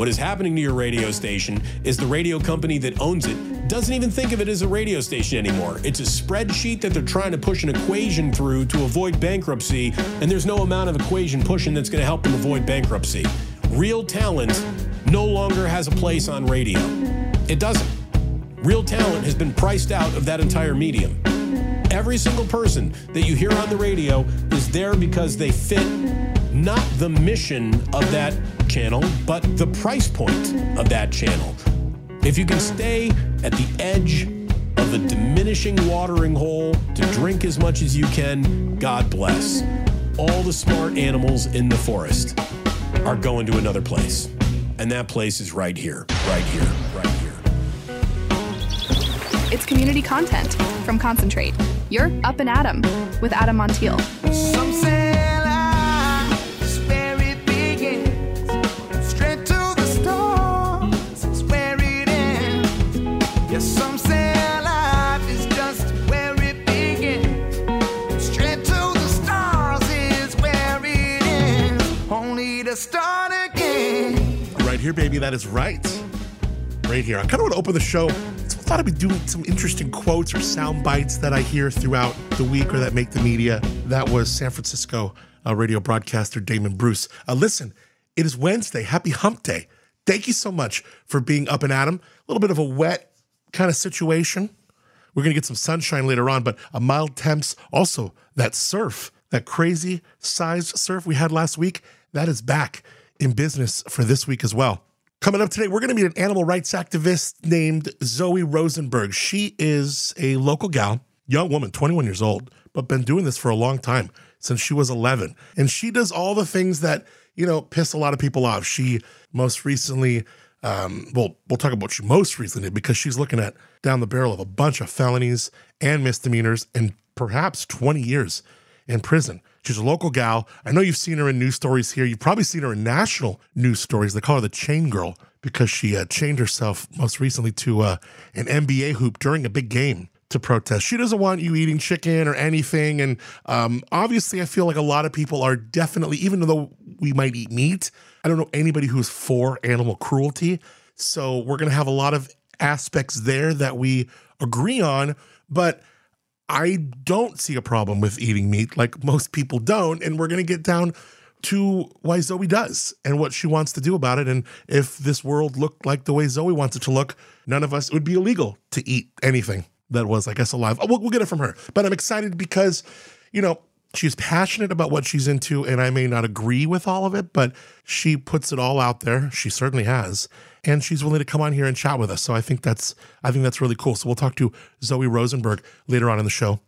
What is happening to your radio station is the radio company that owns it doesn't even think of it as a radio station anymore. It's a spreadsheet that they're trying to push an equation through to avoid bankruptcy, and there's no amount of equation pushing that's going to help them avoid bankruptcy. Real talent no longer has a place on radio. It doesn't. Real talent has been priced out of that entire medium. Every single person that you hear on the radio is there because they fit not the mission of that channel, but the price point of that channel. If you can stay at the edge of the diminishing watering hole to drink as much as you can, God bless. All the smart animals in the forest are going to another place. And that place is right here, right here, right here. It's community content from Concentrate. You're Up and Adam with Adam Montiel. Here, baby. That is right. Right here. I kind of want to open the show. I thought I'd be doing some interesting quotes or sound bites that I hear throughout the week or that make the media. That was San Francisco uh, radio broadcaster Damon Bruce. Uh, listen, it is Wednesday. Happy Hump Day. Thank you so much for being up and at 'em. A little bit of a wet kind of situation. We're going to get some sunshine later on, but a mild temps. Also, that surf, that crazy sized surf we had last week, that is back in business for this week as well. Coming up today, we're going to meet an animal rights activist named Zoe Rosenberg. She is a local gal, young woman, 21 years old, but been doing this for a long time, since she was 11. And she does all the things that, you know, piss a lot of people off. She most recently, um, well, we'll talk about she most recently because she's looking at down the barrel of a bunch of felonies and misdemeanors and perhaps 20 years in prison. She's a local gal. I know you've seen her in news stories here. You've probably seen her in national news stories. They call her the Chain Girl because she uh, chained herself most recently to uh, an NBA hoop during a big game to protest. She doesn't want you eating chicken or anything. And um, obviously, I feel like a lot of people are definitely, even though we might eat meat, I don't know anybody who's for animal cruelty. So we're going to have a lot of aspects there that we agree on. But I don't see a problem with eating meat like most people don't. And we're going to get down to why Zoe does and what she wants to do about it. And if this world looked like the way Zoe wants it to look, none of us, it would be illegal to eat anything that was, I guess, alive. We'll, we'll get it from her. But I'm excited because, you know, she's passionate about what she's into. And I may not agree with all of it, but she puts it all out there. She certainly has. And she's willing to come on here and chat with us. So I think that's I think that's really cool. So we'll talk to Zoe Rosenberg later on in the show.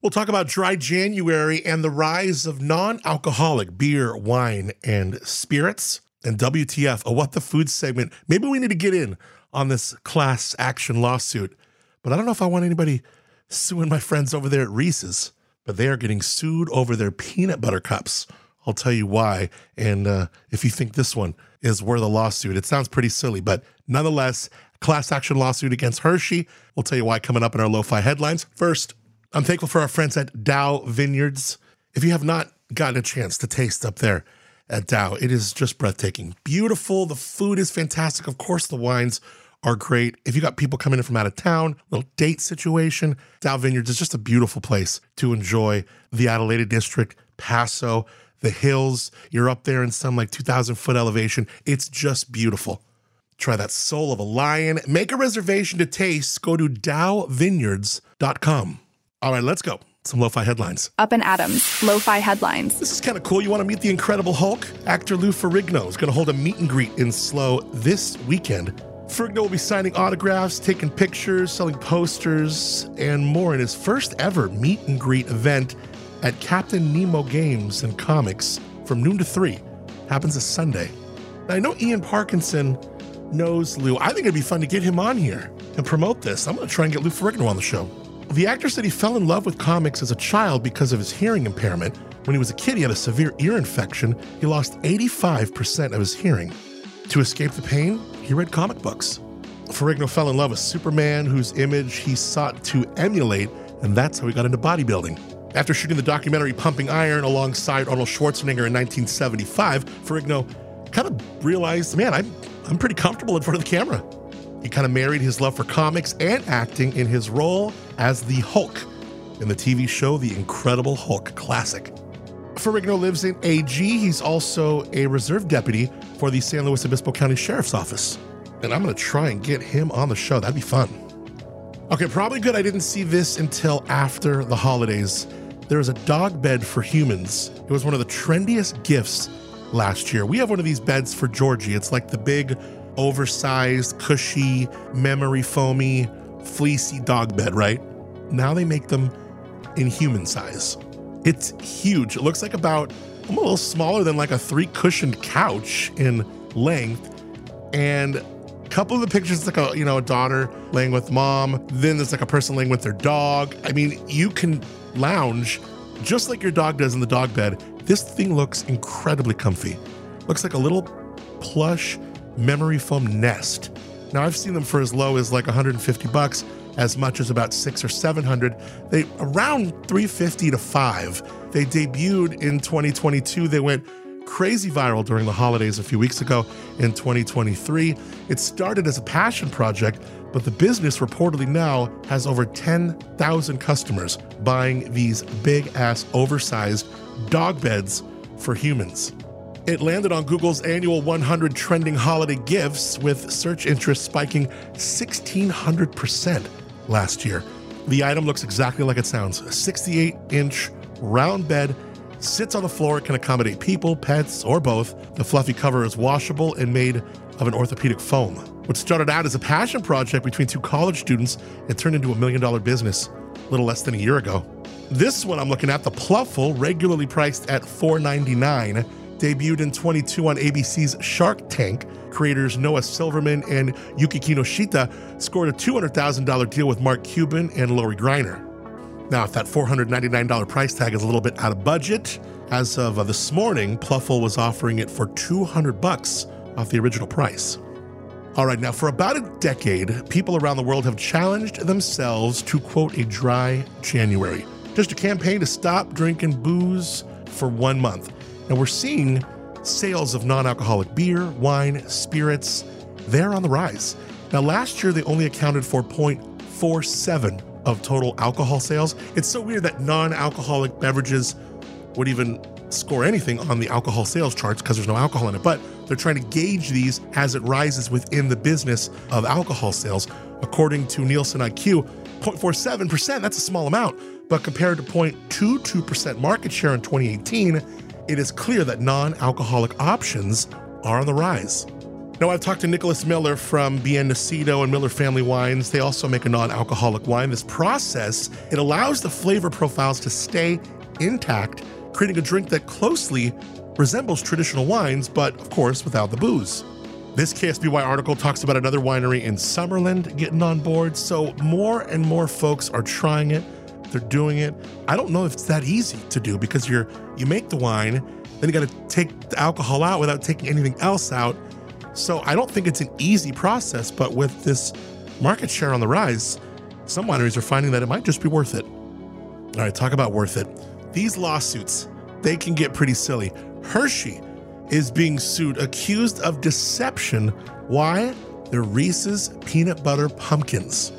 We'll talk about dry January and the rise of non alcoholic beer, wine, and spirits. And WTF, a What the Food segment. Maybe we need to get in on this class action lawsuit. But I don't know if I want anybody suing my friends over there at Reese's. But they are getting sued over their peanut butter cups. I'll tell you why. And uh, if you think this one is worth a lawsuit, it sounds pretty silly, but nonetheless, class action lawsuit against Hershey. We'll tell you why coming up in our lo fi headlines. First, I'm thankful for our friends at Daou Vineyards. If you have not gotten a chance to taste up there at Daou, it is just breathtaking. Beautiful. The food is fantastic. Of course, the wines are great. If you got people coming in from out of town, little date situation, Daou Vineyards is just a beautiful place to enjoy the Adelaide District, Paso, the hills. You're up there in some like 2,000 foot elevation. It's just beautiful. Try that soul of a lion. Make a reservation to taste. Go to daouvineyards.com. All right, let's go. Some lo-fi headlines. Up and Adams, Lo-Fi Headlines. This is kind of cool. You want to meet the Incredible Hulk? Actor Lou Ferrigno is going to hold a meet and greet in SLO this weekend. Ferrigno will be signing autographs, taking pictures, selling posters, and more in his first ever meet and greet event at Captain Nemo Games and Comics from noon to 3. Happens this Sunday. Now, I know Ian Parkinson knows Lou. I think it'd be fun to get him on here and promote this. I'm going to try and get Lou Ferrigno on the show. The actor said he fell in love with comics as a child because of his hearing impairment. When he was a kid, he had a severe ear infection. He lost 85% of his hearing. To escape the pain, he read comic books. Ferrigno fell in love with Superman, whose image he sought to emulate, and that's how he got into bodybuilding. After shooting the documentary Pumping Iron alongside Arnold Schwarzenegger in 1975, Ferrigno kind of realized, man, I'm I'm pretty comfortable in front of the camera. He kind of married his love for comics and acting in his role as the Hulk in the TV show The Incredible Hulk classic. Ferrigno lives in AG. He's also a reserve deputy for the San Luis Obispo County Sheriff's Office. And I'm going to try and get him on the show. That'd be fun. Okay, probably good I didn't see this until after the holidays. There is a dog bed for humans. It was one of the trendiest gifts last year. We have one of these beds for Georgie. It's like the big, oversized, cushy, memory foamy, fleecy dog bed, right? Now they make them in human size. It's huge. It looks like about I'm a little smaller than like a three cushioned couch in length. And a couple of the pictures, like a you know, a daughter laying with mom. Then there's like a person laying with their dog. I mean, you can lounge just like your dog does in the dog bed. This thing looks incredibly comfy. Looks like a little plush memory foam nest. Now I've seen them for as low as like 150 bucks, as much as about six or 700. They around 350 to five. They debuted in 2022. They went crazy viral during the holidays a few weeks ago in 2023. It started as a passion project, but the business reportedly now has over 10,000 customers buying these big ass oversized dog beds for humans. It landed on Google's annual 100 trending holiday gifts with search interest spiking 1600% last year. The item looks exactly like it sounds a 68 inch round bed sits on the floor. Can accommodate people, pets, or both. The fluffy cover is washable and made of an orthopedic foam. What started out as a passion project between two college students, it turned into a million dollar business a little less than a year ago. This one I'm looking at, the Plufl, regularly priced at $4.99, debuted in 22 on ABC's Shark Tank. Creators Noah Silverman and Yuki Kinoshita scored a $200,000 deal with Mark Cuban and Lori Greiner. Now, if that $499 price tag is a little bit out of budget, as of uh, this morning, Plufl was offering it for 200 bucks off the original price. All right, now for about a decade, people around the world have challenged themselves to quote a dry January, just a campaign to stop drinking booze for one month. And we're seeing sales of non alcoholic beer, wine, spirits, they're on the rise. Now, last year they only accounted for 0.47 of total alcohol sales. It's so weird that non alcoholic beverages would even score anything on the alcohol sales charts because there's no alcohol in it. But they're trying to gauge these as it rises within the business of alcohol sales. According to Nielsen IQ, 0.47%, that's a small amount. But compared to 0.22% market share in 2018, it is clear that non alcoholic options are on the rise. Now, I've talked to Nicholas Miller from Bien Nacido and Miller Family Wines. They also make a non-alcoholic wine. This process, it allows the flavor profiles to stay intact, creating a drink that closely resembles traditional wines, but of course without the booze. This KSBY article talks about another winery in Summerlin getting on board, so more and more folks are trying it. They're doing it. I don't know if it's that easy to do because you're you make the wine, then you got to take the alcohol out without taking anything else out so I don't think it's an easy process, but with this market share on the rise, some wineries are finding that it might just be worth it. All right, talk about worth it. These lawsuits, they can get pretty silly. Hershey is being sued accused of deception. Why? They're Reese's peanut butter pumpkins.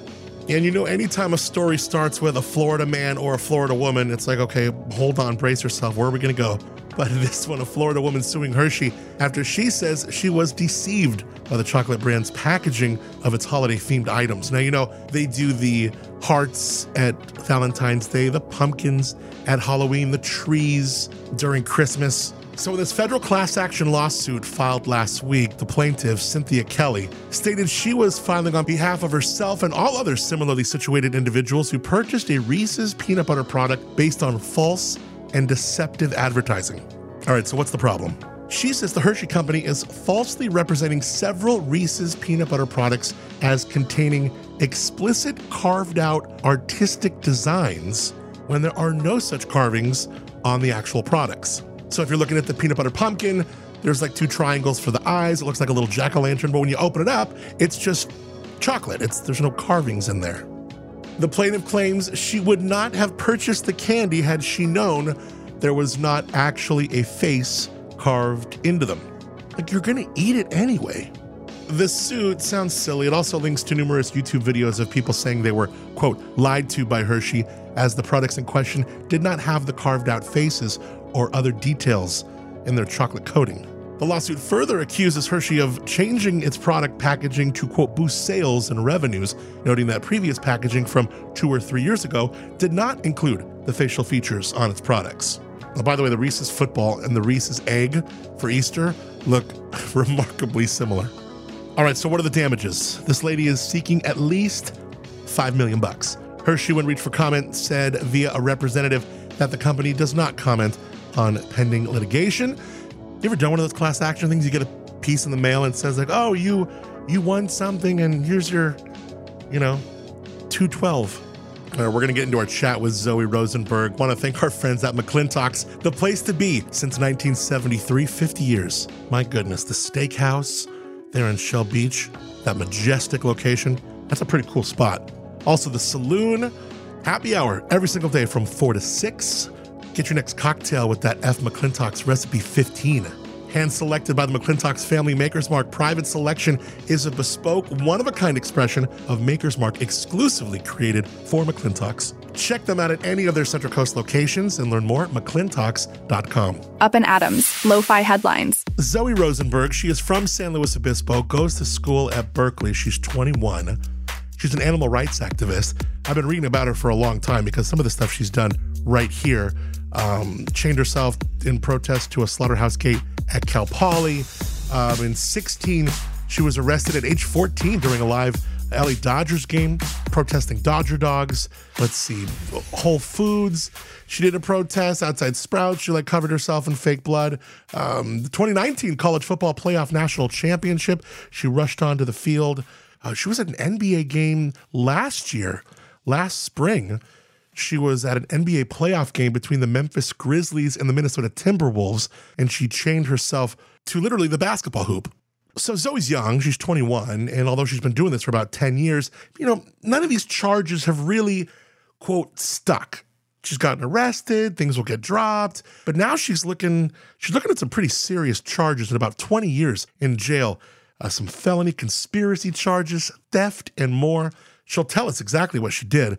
And you know, anytime a story starts with a Florida man or a Florida woman, it's like, okay, hold on, brace yourself. Where are we going to go? But this one, a Florida woman suing Hershey after she says she was deceived by the chocolate brand's packaging of its holiday themed items. Now, you know, they do the hearts at Valentine's Day, the pumpkins at Halloween, the trees during Christmas. So, in this federal class action lawsuit filed last week, the plaintiff, Cynthia Kelly, stated she was filing on behalf of herself and all other similarly situated individuals who purchased a Reese's peanut butter product based on false and deceptive advertising. All right, so what's the problem? She says the Hershey Company is falsely representing several Reese's peanut butter products as containing explicit carved out artistic designs when there are no such carvings on the actual products. So if you're looking at the peanut butter pumpkin, there's like two triangles for the eyes. It looks like a little jack o' lantern, but when you open it up, it's just chocolate. It's there's no carvings in there. The plaintiff claims she would not have purchased the candy had she known there was not actually a face carved into them. Like you're gonna eat it anyway. This suit sounds silly. It also links to numerous YouTube videos of people saying they were, quote, lied to by Hershey, as the products in question did not have the carved out faces or other details in their chocolate coating. The lawsuit further accuses Hershey of changing its product packaging to, quote, boost sales and revenues, noting that previous packaging from two or three years ago did not include the facial features on its products. By the way, the Reese's football and the Reese's egg for Easter look remarkably similar. All right, so what are the damages? This lady is seeking at least 5 million bucks. Hershey, when reached for comment, said via a representative that the company does not comment on pending litigation. You ever done one of those class action things? You get a piece in the mail and says like, "Oh, you you won something, and here's your, you know, 212." Uh, we're going to get into our chat with Zoe Rosenberg. Want to thank our friends at McLintock's, the place to be since 1973, 50 years. My goodness, the steakhouse there in Shell Beach, that majestic location. That's a pretty cool spot. Also, the saloon, happy hour every single day from 4 to 6. Get your next cocktail with that F. McLintock's recipe 15. Hand selected by the McLintock's Family Maker's Mark private selection is a bespoke, one of a kind expression of Maker's Mark exclusively created for McLintock's. Check them out at any of their Central Coast locations and learn more at McLintocks.com. Up and Adams, Lo-Fi Headlines. Zoe Rosenberg, she is from San Luis Obispo, goes to school at Berkeley. She's 21. She's an animal rights activist. I've been reading about her for a long time because some of the stuff she's done right here um, chained herself in protest to a slaughterhouse gate at Cal Poly. Um, in 16, she was arrested at age 14 during a live LA Dodgers game, protesting Dodger dogs. Let's see, Whole Foods. She did a protest outside Sprouts. She like covered herself in fake blood. Um, the 2019 College Football Playoff National Championship. She rushed onto the field. Uh, she was at an NBA game last year, last spring. She was at an NBA playoff game between the Memphis Grizzlies and the Minnesota Timberwolves, and she chained herself to literally the basketball hoop. So Zoe's young, she's 21, and although she's been doing this for about 10 years, you know, none of these charges have really, quote, stuck. She's gotten arrested, things will get dropped, but now she's looking she's looking at some pretty serious charges and about 20 years in jail, uh, some felony conspiracy charges, theft, and more. She'll tell us exactly what she did.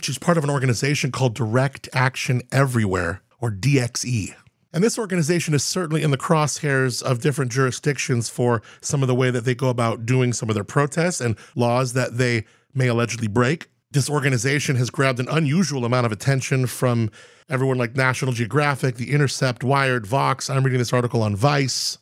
She's part of an organization called Direct Action Everywhere, or DXE. And this organization is certainly in the crosshairs of different jurisdictions for some of the way that they go about doing some of their protests and laws that they may allegedly break. This organization has grabbed an unusual amount of attention from everyone like National Geographic, The Intercept, Wired, Vox. I'm reading this article on Vice.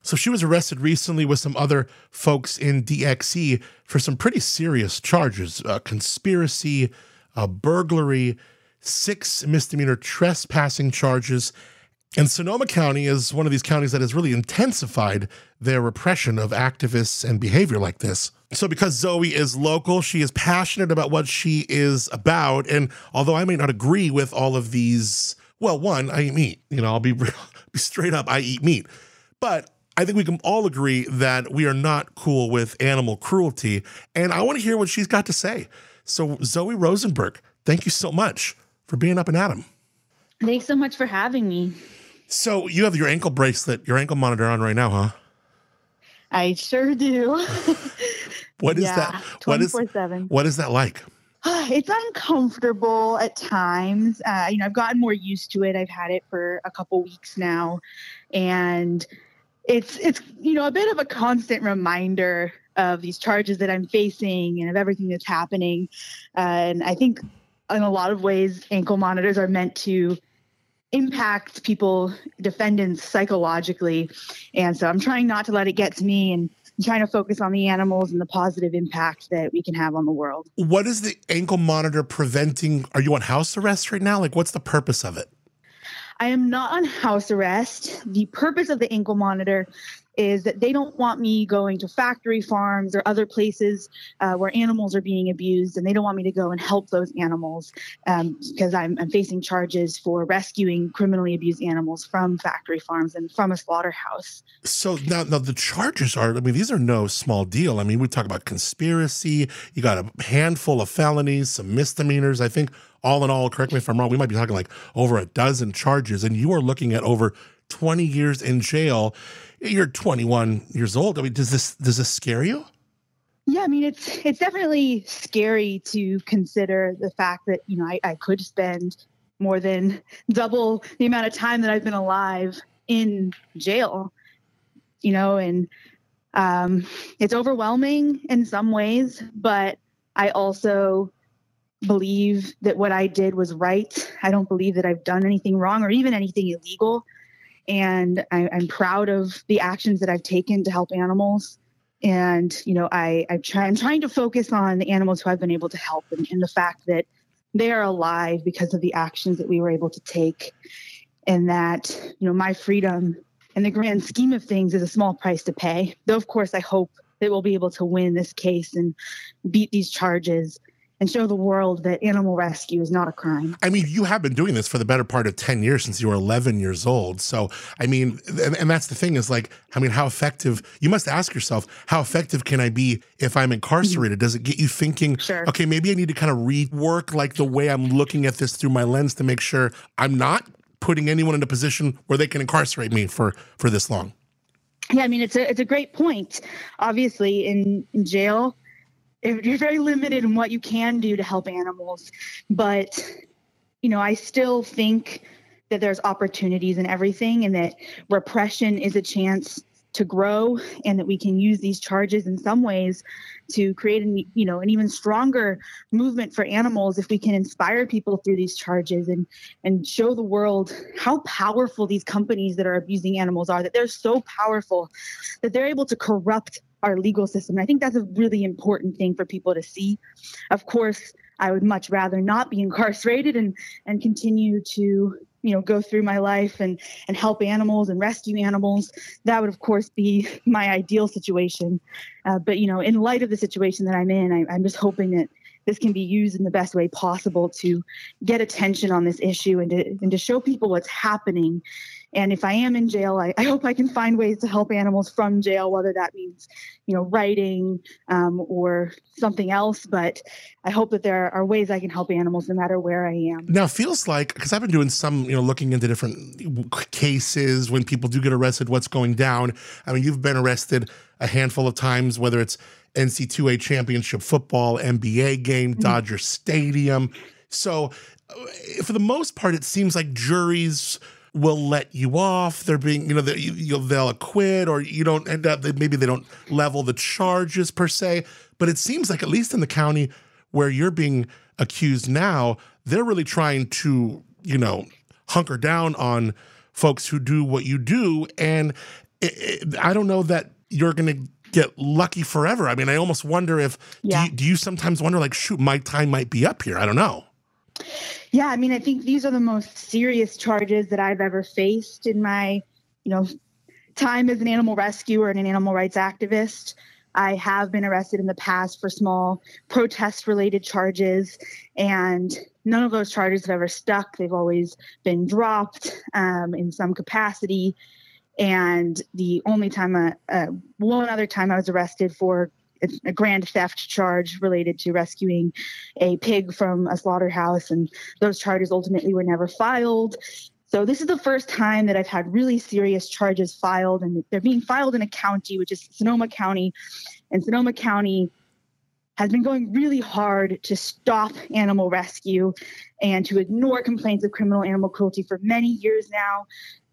So she was arrested recently with some other folks in DXE for some pretty serious charges uh, conspiracy, uh, burglary, six misdemeanor trespassing charges. And Sonoma County is one of these counties that has really intensified their repression of activists and behavior like this. So, because Zoe is local, she is passionate about what she is about. And although I may not agree with all of these, well, one, I eat meat. You know, I'll be, be straight up, I eat meat. But I think we can all agree that we are not cool with animal cruelty. And I want to hear what she's got to say. So, Zoe Rosenberg, thank you so much for being up and at 'em. Thanks so much for having me. So, you have your ankle bracelet, your ankle monitor on right now, huh? I sure do. What is yeah, that? What is 24/7. what is that like? it's uncomfortable at times. Uh, you know, I've gotten more used to it. I've had it for a couple weeks now, and it's it's you know a bit of a constant reminder of these charges that I'm facing and of everything that's happening. Uh, and I think in a lot of ways, ankle monitors are meant to impact people, defendants psychologically. And so I'm trying not to let it get to me and I'm trying to focus on the animals and the positive impact that we can have on the world. What is the ankle monitor preventing? Are you on house arrest right now? Like, what's the purpose of it? I am not on house arrest. The purpose of the ankle monitor is that they don't want me going to factory farms or other places uh, where animals are being abused, and they don't want me to go and help those animals um, because I'm, I'm facing charges for rescuing criminally abused animals from factory farms and from a slaughterhouse. So now, now the charges are. I mean, these are no small deal. I mean, we talk about conspiracy. You got a handful of felonies, some misdemeanors. I think all in all, correct me if I'm wrong. We might be talking like over a dozen charges, and you are looking at over 20 years in jail. You're 21 years old. I mean, does this does this scare you? Yeah, I mean it's it's definitely scary to consider the fact that you know I, I could spend more than double the amount of time that I've been alive in jail. You know, and um, it's overwhelming in some ways, but I also believe that what I did was right. I don't believe that I've done anything wrong or even anything illegal. And I, I'm proud of the actions that I've taken to help animals. And, you know, I, I try, I'm trying to focus on the animals who I've been able to help and, and the fact that they are alive because of the actions that we were able to take. And that, you know, my freedom in the grand scheme of things is a small price to pay. Though, of course, I hope that we'll be able to win this case and beat these charges and show the world that animal rescue is not a crime. I mean, you have been doing this for the better part of 10 years since you were 11 years old. So, I mean, and, and, that's the thing is like, I mean, how effective, you must ask yourself, how effective can I be if I'm incarcerated? Does it get you thinking, sure. okay, maybe I need to kind of rework like the way I'm looking at this through my lens to make sure I'm not putting anyone in a position where they can incarcerate me for for this long? Yeah, I mean, it's a, it's a great point. Obviously, in, in jail, you're very limited in what you can do to help animals but you know i still think that there's opportunities in everything and that repression is a chance to grow and that we can use these charges in some ways to create an you know an even stronger movement for animals if we can inspire people through these charges and and show the world how powerful these companies that are abusing animals are that they're so powerful that they're able to corrupt our legal system. I think that's a really important thing for people to see. Of course, I would much rather not be incarcerated and and continue to you know go through my life and and help animals and rescue animals. That would of course be my ideal situation. Uh, but you know, in light of the situation that I'm in, I, I'm just hoping that this can be used in the best way possible to get attention on this issue and to, and to show people what's happening and if I am in jail, I, I, hope I can find ways to help animals from jail, whether that means, you know, writing um, or something else. But I hope that there are ways I can help animals no matter where I am. Now, feels like, because I've been doing some, you know, looking into different cases when people do get arrested, what's going down. I mean, you've been arrested a handful of times, whether it's NC2A championship football, NBA game, mm-hmm. Dodger Stadium. So, uh, for the most part, it seems like juries will let you off. They're being, you know, they, you, they'll acquit or you don't end up, maybe they don't level the charges per se. But it seems like, at least in the county where you're being accused now, they're really trying to, you know, hunker down on folks who do what you do. And it, it, I don't know that you're going to get lucky forever. I mean, I almost wonder if, yeah. do, you, do you sometimes wonder, like, shoot, my time might be up here? I don't know. Yeah, I mean, I think these are the most serious charges that I've ever faced in my, you know, time as an animal rescuer and an animal rights activist. I have been arrested in the past for small protest related charges, and none of those charges have ever stuck. They've always been dropped um, in some capacity. And the only time, uh, uh, one other time I was arrested for a grand theft charge related to rescuing a pig from a slaughterhouse, and those charges ultimately were never filed. So this is the first time that I've had really serious charges filed, and they're being filed in a county, which is Sonoma County, and Sonoma County has been going really hard to stop animal rescue and to ignore complaints of criminal animal cruelty for many years now.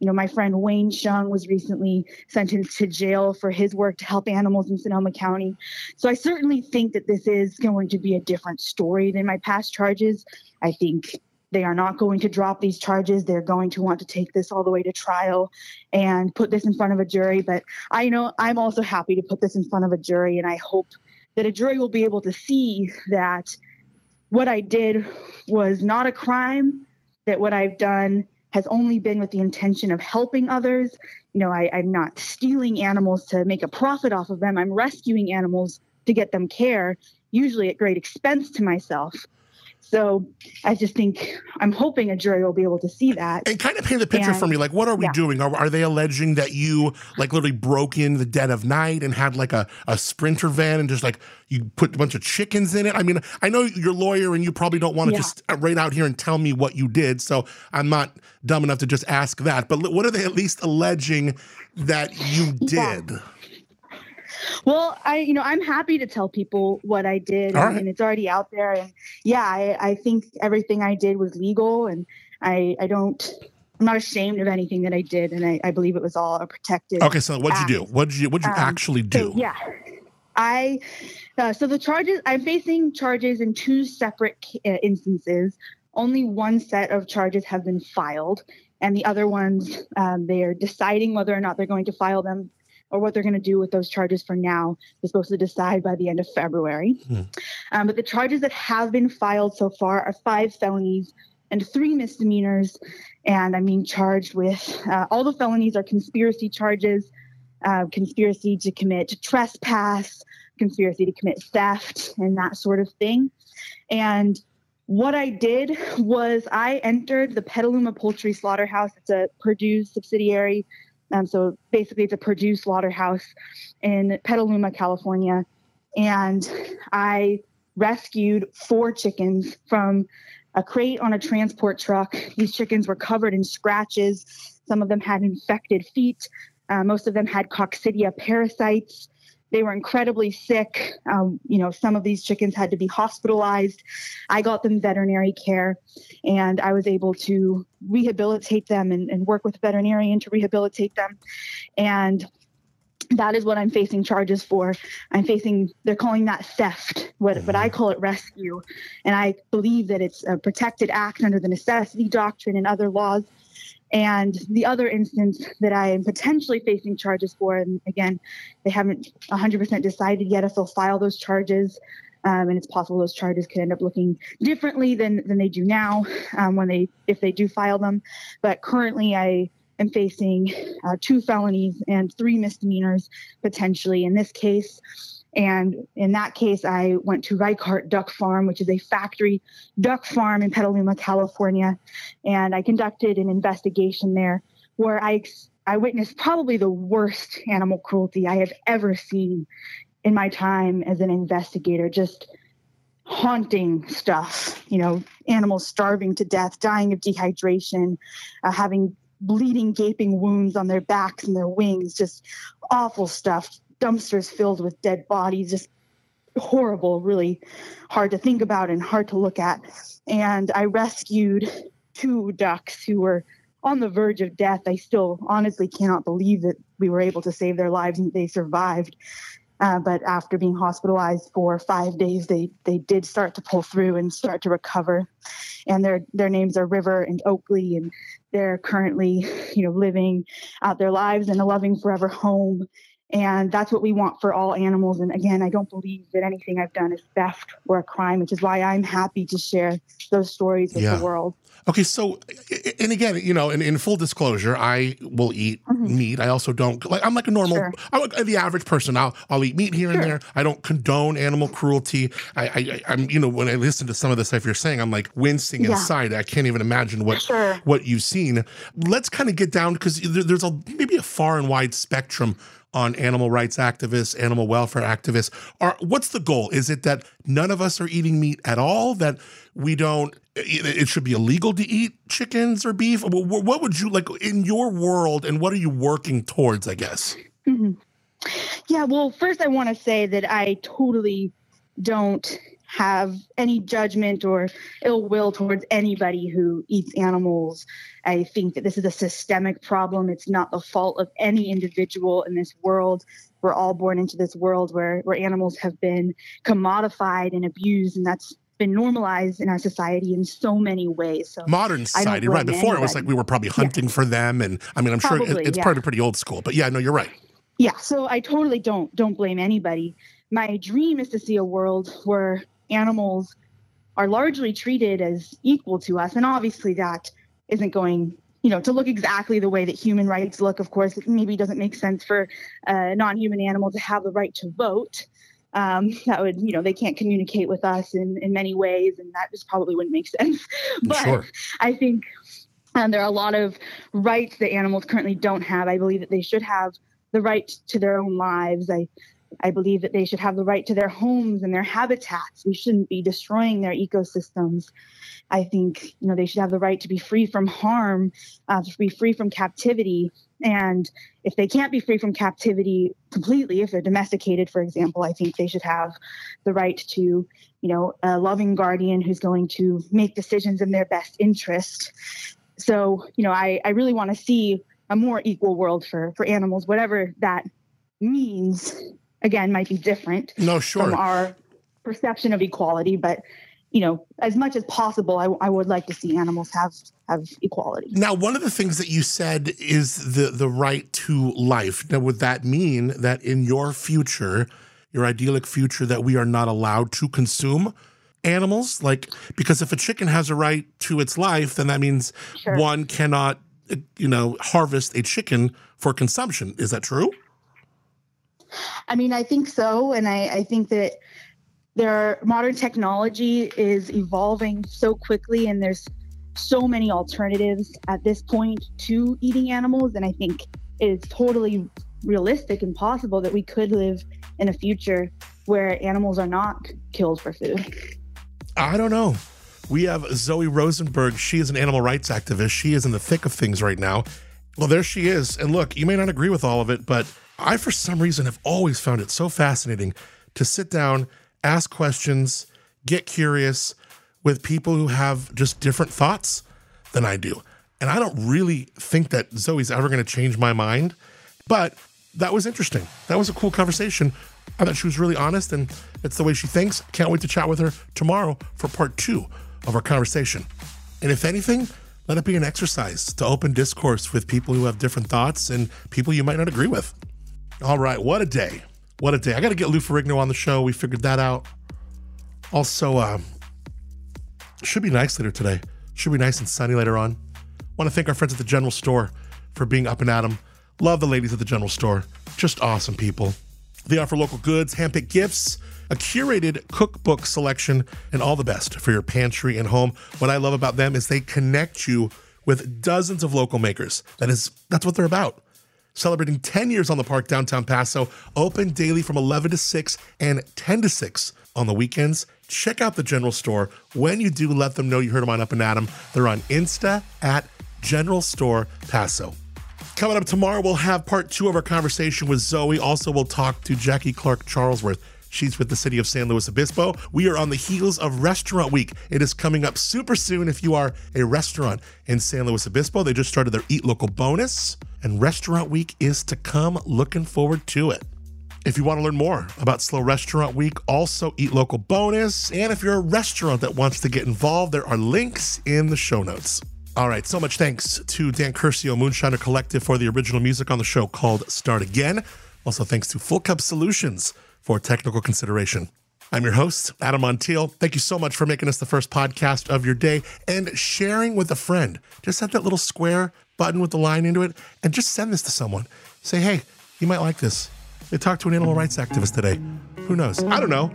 You know, my friend Wayne Hsiung was recently sentenced to jail for his work to help animals in Sonoma County. So I certainly think that this is going to be a different story than my past charges. I think they are not going to drop these charges. They're going to want to take this all the way to trial and put this in front of a jury. But I know I'm also happy to put this in front of a jury, and I hope that a jury will be able to see that what I did was not a crime, that what I've done has only been with the intention of helping others. You know, I, am not stealing animals to make a profit off of them. I'm rescuing animals to get them care, usually at great expense to myself. So I just think I'm hoping a jury will be able to see that. And kind of paint the picture And- for me. Like, what are we yeah. doing? Are, are they alleging that you like literally broke in the dead of night and had like a, a sprinter van and just like you put a bunch of chickens in it? I mean, I know you're a lawyer and you probably don't want to Yeah. just uh, right out here and tell me what you did. So I'm not dumb enough to just ask that. But what are they at least alleging that you Yeah. Well, I, you know, I'm happy to tell people what I did, and, right. and it's already out there. And yeah, I, I think everything I did was legal, and I, I don't, I'm not ashamed of anything that I did, and I, I believe it was all a protected. Okay, so what'd you do? What'd you what'd you Um, actually do? So, yeah, I. Uh, so the charges, I'm facing charges in two separate uh, instances. Only one set of charges have been filed, and the other ones, um, they are deciding whether or not they're going to file them or what they're going to do with those charges for now. They're supposed to decide by the end of February. Hmm. Um, but the charges that have been filed so far are five felonies and three misdemeanors. And I'm being charged with uh, all the felonies are conspiracy charges, uh, conspiracy to commit trespass, conspiracy to commit theft, and that sort of thing. And what I did was I entered the Petaluma Poultry Slaughterhouse. It's a Perdue subsidiary. Um, so basically, it's a Perdue slaughterhouse in Petaluma, California. And I rescued four chickens from a crate on a transport truck. These chickens were covered in scratches. Some of them had infected feet. Uh, most of them had coccidia parasites. They were incredibly sick. Um, you know, some of these chickens had to be hospitalized. I got them veterinary care, and I was able to rehabilitate them and, and work with a veterinarian to rehabilitate them. And that is what I'm facing charges for. I'm facing, they're calling that theft, what, but I call it rescue. And I believe that it's a protected act under the necessity doctrine and other laws. And the other instance that I am potentially facing charges for, and again, they haven't 100% decided yet if they'll file those charges. Um, and it's possible those charges could end up looking differently than, than they do now um, when they if they do file them. But currently, I am facing uh, two felonies and three misdemeanors potentially in this case. And in that case, I went to Reichardt Duck Farm, which is a factory duck farm in Petaluma, California, and I conducted an investigation there where I I witnessed probably the worst animal cruelty I have ever seen in my time as an investigator. Just haunting stuff, you know, animals starving to death, dying of dehydration, uh, having bleeding, gaping wounds on their backs and their wings, just awful stuff. Dumpsters filled with dead bodies, just horrible, really hard to think about and hard to look at. And I rescued two ducks who were on the verge of death. I still honestly cannot believe that we were able to save their lives and they survived. Uh, but after being hospitalized for five days, they they did start to pull through and start to recover. And their their names are River and Oakley, and they're currently, you know, living out their lives in a loving forever home. And that's what we want for all animals. And again, I don't believe that anything I've done is theft or a crime, which is why I'm happy to share those stories with Yeah. the world. Okay, so and again, you know, in, in full disclosure, I will eat meat. I also don't like. I'm like a normal, Mm-hmm. Sure. I'm like the average person. I'll I'll eat meat here and there. I don't condone animal cruelty. I, I I'm you know when I listen to some of the stuff you're saying, I'm like wincing Yeah. inside. I can't even imagine what Sure. what you've seen. Let's kind of get down because there's a maybe a far and wide spectrum on animal rights activists, animal welfare activists. Are what's the goal? Is it that none of us are eating meat at all? That we don't? It, it should be illegal to eat chickens or beef. Wh- wh- What would you like in your world, and what are you working towards? I guess. Mhm. Yeah, well, first I want to say that I totally don't have any judgment or ill will towards anybody who eats animals. I think that this is a systemic problem. It's not the fault of any individual in this world. We're all born into this world where, where animals have been commodified and abused, and that's been normalized in our society in so many ways. So Modern society, right? Before it was like we were probably hunting for them, and I mean, I'm sure it- it's yeah. probably pretty old school. But yeah, no, you're right. yeah so i totally don't don't blame anybody my dream is to see a world where animals are largely treated as equal to us and obviously that isn't going you know to look exactly the way that human rights look of course it maybe doesn't make sense for a non-human animal to have the right to vote Um, that would, you know, they can't communicate with us in, in many ways, and that just probably wouldn't make sense. but Sure. I think um, there are a lot of rights that animals currently don't have. I believe that they should have the right to their own lives. I, I believe that they should have the right to their homes and their habitats. We shouldn't be destroying their ecosystems. I think you know they should have the right to be free from harm, uh, to be free from captivity. And if they can't be free from captivity completely, if they're domesticated, for example, I think they should have the right to, you know, a loving guardian who's going to make decisions in their best interest. So, you know, I, I really want to see a more equal world for for animals, whatever that means. Again, might be different No, sure. from our perception of equality, but you know, as much as possible, I, I would like to see animals have have equality. Now, one of the things that you said is the the right to life. Now, would that mean that in your future, your idyllic future, that we are not allowed to consume animals? Like, because if a chicken has a right to its life, then that means Sure. one cannot, you know, harvest a chicken for consumption. Is that true? I mean, I think so, and I, I think that there are, modern technology is evolving so quickly, and there's so many alternatives at this point to eating animals, and I think it is totally realistic and possible that we could live in a future where animals are not killed for food. I don't know. We have Zoe Rosenberg. She is an animal rights activist. She is in the thick of things right now. Well, there she is. And look, you may not agree with all of it, but I, for some reason, have always found it so fascinating to sit down, ask questions, get curious with people who have just different thoughts than I do. And I don't really think that Zoe's ever going to change my mind, but that was interesting. That was a cool conversation. I thought she was really honest, and it's the way she thinks. Can't wait to chat with her tomorrow for part two of our conversation. And if anything, let it be an exercise to open discourse with people who have different thoughts and people you might not agree with. All right, what a day. What a day. I got to get Lou Ferrigno on the show. We figured that out. Also, uh, should be nice later today. Should be nice and sunny later on. Want to thank our friends at the General Store for being up and at 'em. Love the ladies at the General Store. Just awesome people. They offer local goods, handpicked gifts, a curated cookbook selection, and all the best for your pantry and home. What I love about them is they connect you with dozens of local makers. That is, that's what they're about. Celebrating 10 years on the park downtown Paso, open daily from 11 to 6 and 10 to 6 on the weekends. Check out the general store. When you do, let them know you heard them on Up and Adam. They're on Insta at General Store Paso. Coming up tomorrow, we'll have part two of our conversation with Zoe. Also, we'll talk to Jackie Clark Charlesworth. She's with the city of San Luis Obispo. We are on the heels of Restaurant Week. It is coming up super soon if you are a restaurant in San Luis Obispo. They just started their Eat Local bonus, and Restaurant Week is to come. Looking forward to it. If you want to learn more about SLO Restaurant Week, also Eat Local bonus, and if you're a restaurant that wants to get involved, there are links in the show notes. All right, so much thanks to Dan Curcio, Moonshiner Collective, for the original music on the show called Start Again. Also, thanks to Full Cup Solutions for technical consideration. I'm your host, Adam Montiel. Thank you so much for making us the first podcast of your day and sharing with a friend. Just hit that little square button with the line into it and just send this to someone. Say, hey, you might like this. They talked to an animal rights activist today. Who knows? I don't know.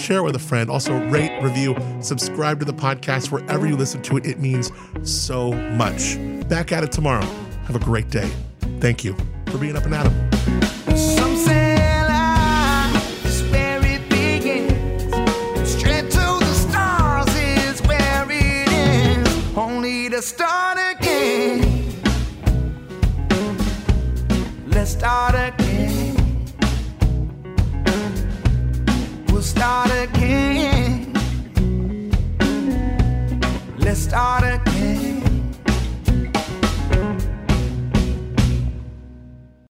Share it with a friend. Also, rate, review, subscribe to the podcast wherever you listen to it. It means so much. Back at it tomorrow. Have a great day. Thank you for being up and at 'em. Start again. We'll start again. Let's start again.